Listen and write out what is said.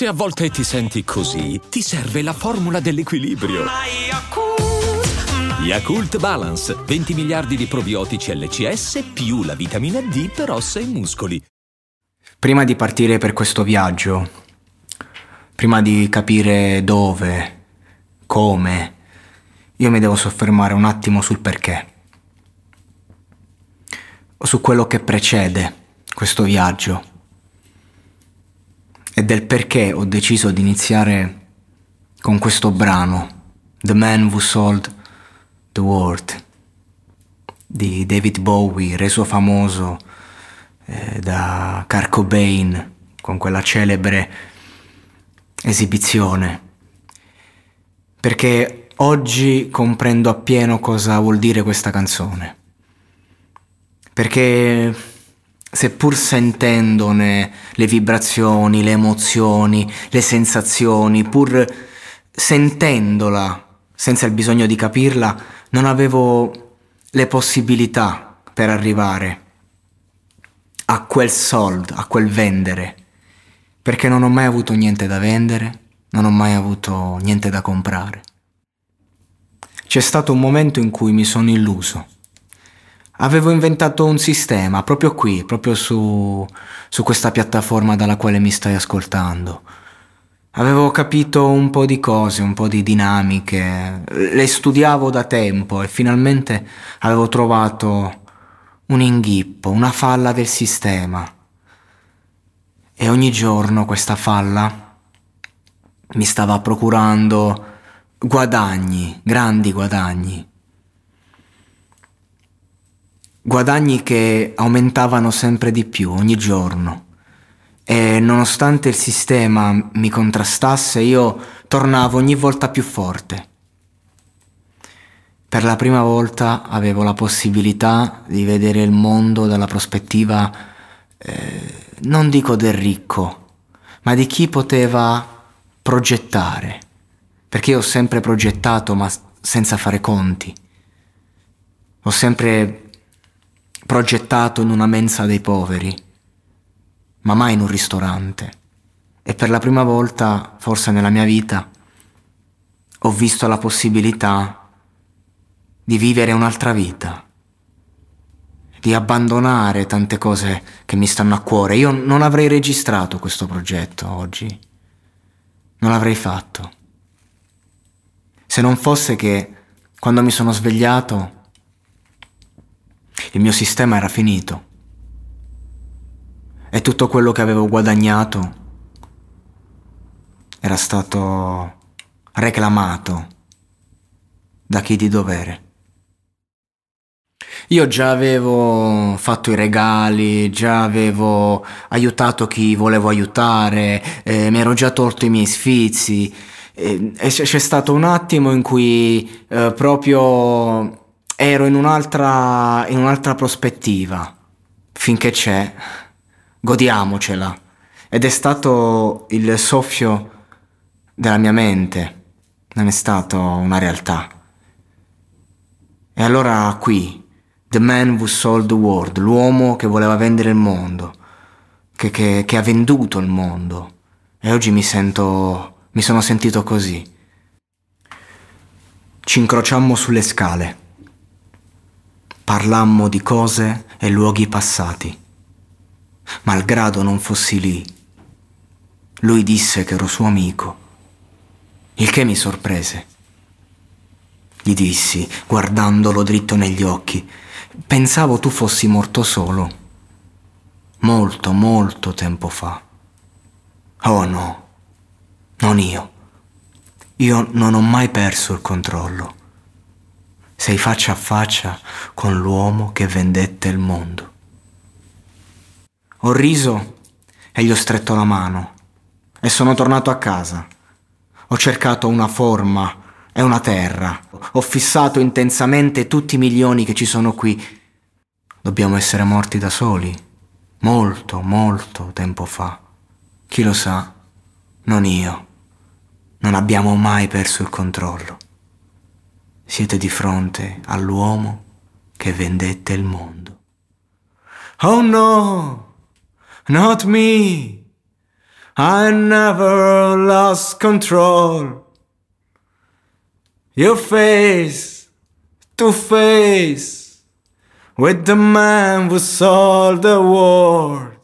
Se a volte ti senti così, ti serve la formula dell'equilibrio. Yakult Balance, 20 miliardi di probiotici LCS più la vitamina D per ossa e muscoli. Prima di partire per questo viaggio, prima di capire dove, come, io mi devo soffermare un attimo sul perché. O su quello che precede questo viaggio. E del perché ho deciso di iniziare con questo brano, The Man Who Sold the World, di David Bowie, reso famoso eh, da Kurt Cobain con quella celebre esibizione. Perché oggi comprendo appieno cosa vuol dire questa canzone. Perché seppur sentendone le vibrazioni, le emozioni, le sensazioni, pur sentendola senza il bisogno di capirla, non avevo le possibilità per arrivare a quel sold, a quel vendere, perché non ho mai avuto niente da vendere, non ho mai avuto niente da comprare. C'è stato un momento in cui mi sono illuso. Avevo inventato un sistema proprio qui, proprio su, su questa piattaforma dalla quale mi stai ascoltando. Avevo capito un po' di cose, un po' di dinamiche, le studiavo da tempo e finalmente avevo trovato un inghippo, una falla del sistema. E ogni giorno questa falla mi stava procurando guadagni, grandi guadagni. Guadagni che aumentavano sempre di più ogni giorno. E nonostante il sistema mi contrastasse, io tornavo ogni volta più forte. Per la prima volta avevo la possibilità di vedere il mondo dalla prospettiva, eh, non dico del ricco, ma di chi poteva progettare. Perché io ho sempre progettato, ma senza fare conti. Ho sempre progettato in una mensa dei poveri, ma mai in un ristorante. E per la prima volta, forse nella mia vita, ho visto la possibilità di vivere un'altra vita, di abbandonare tante cose che mi stanno a cuore. Io non avrei registrato questo progetto oggi, non l'avrei fatto. Se non fosse che quando mi sono svegliato il mio sistema era finito e tutto quello che avevo guadagnato era stato reclamato da chi di dovere. Io già avevo fatto i regali, già avevo aiutato chi volevo aiutare, eh, mi ero già tolto i miei sfizi e, e c'è stato un attimo in cui eh, proprio ero in un'altra, in un'altra prospettiva. Finché c'è, godiamocela. Ed è stato il soffio della mia mente, non è stato una realtà. E allora qui, The Man Who Sold the World, l'uomo che voleva vendere il mondo, che, che, che ha venduto il mondo. E oggi mi sento, mi sono sentito così. Ci incrociammo sulle scale. Parlammo di cose e luoghi passati. Malgrado non fossi lì, lui disse che ero suo amico, il che mi sorprese. Gli dissi, guardandolo dritto negli occhi, Pensavo tu fossi morto solo. Molto, molto tempo fa. Oh no, non io. Io non ho mai perso il controllo. Sei faccia a faccia con l'uomo che vendette il mondo. Ho riso e gli ho stretto la mano e sono tornato a casa. Ho cercato una forma è una terra. Ho fissato intensamente tutti i milioni che ci sono qui. Dobbiamo essere morti da soli. Molto, molto tempo fa. Chi lo sa? Non io. Non abbiamo mai perso il controllo. Siete di fronte all'uomo che vendette il mondo. Oh no! Not me! I never lost control. Your face to face with the man who sold the world.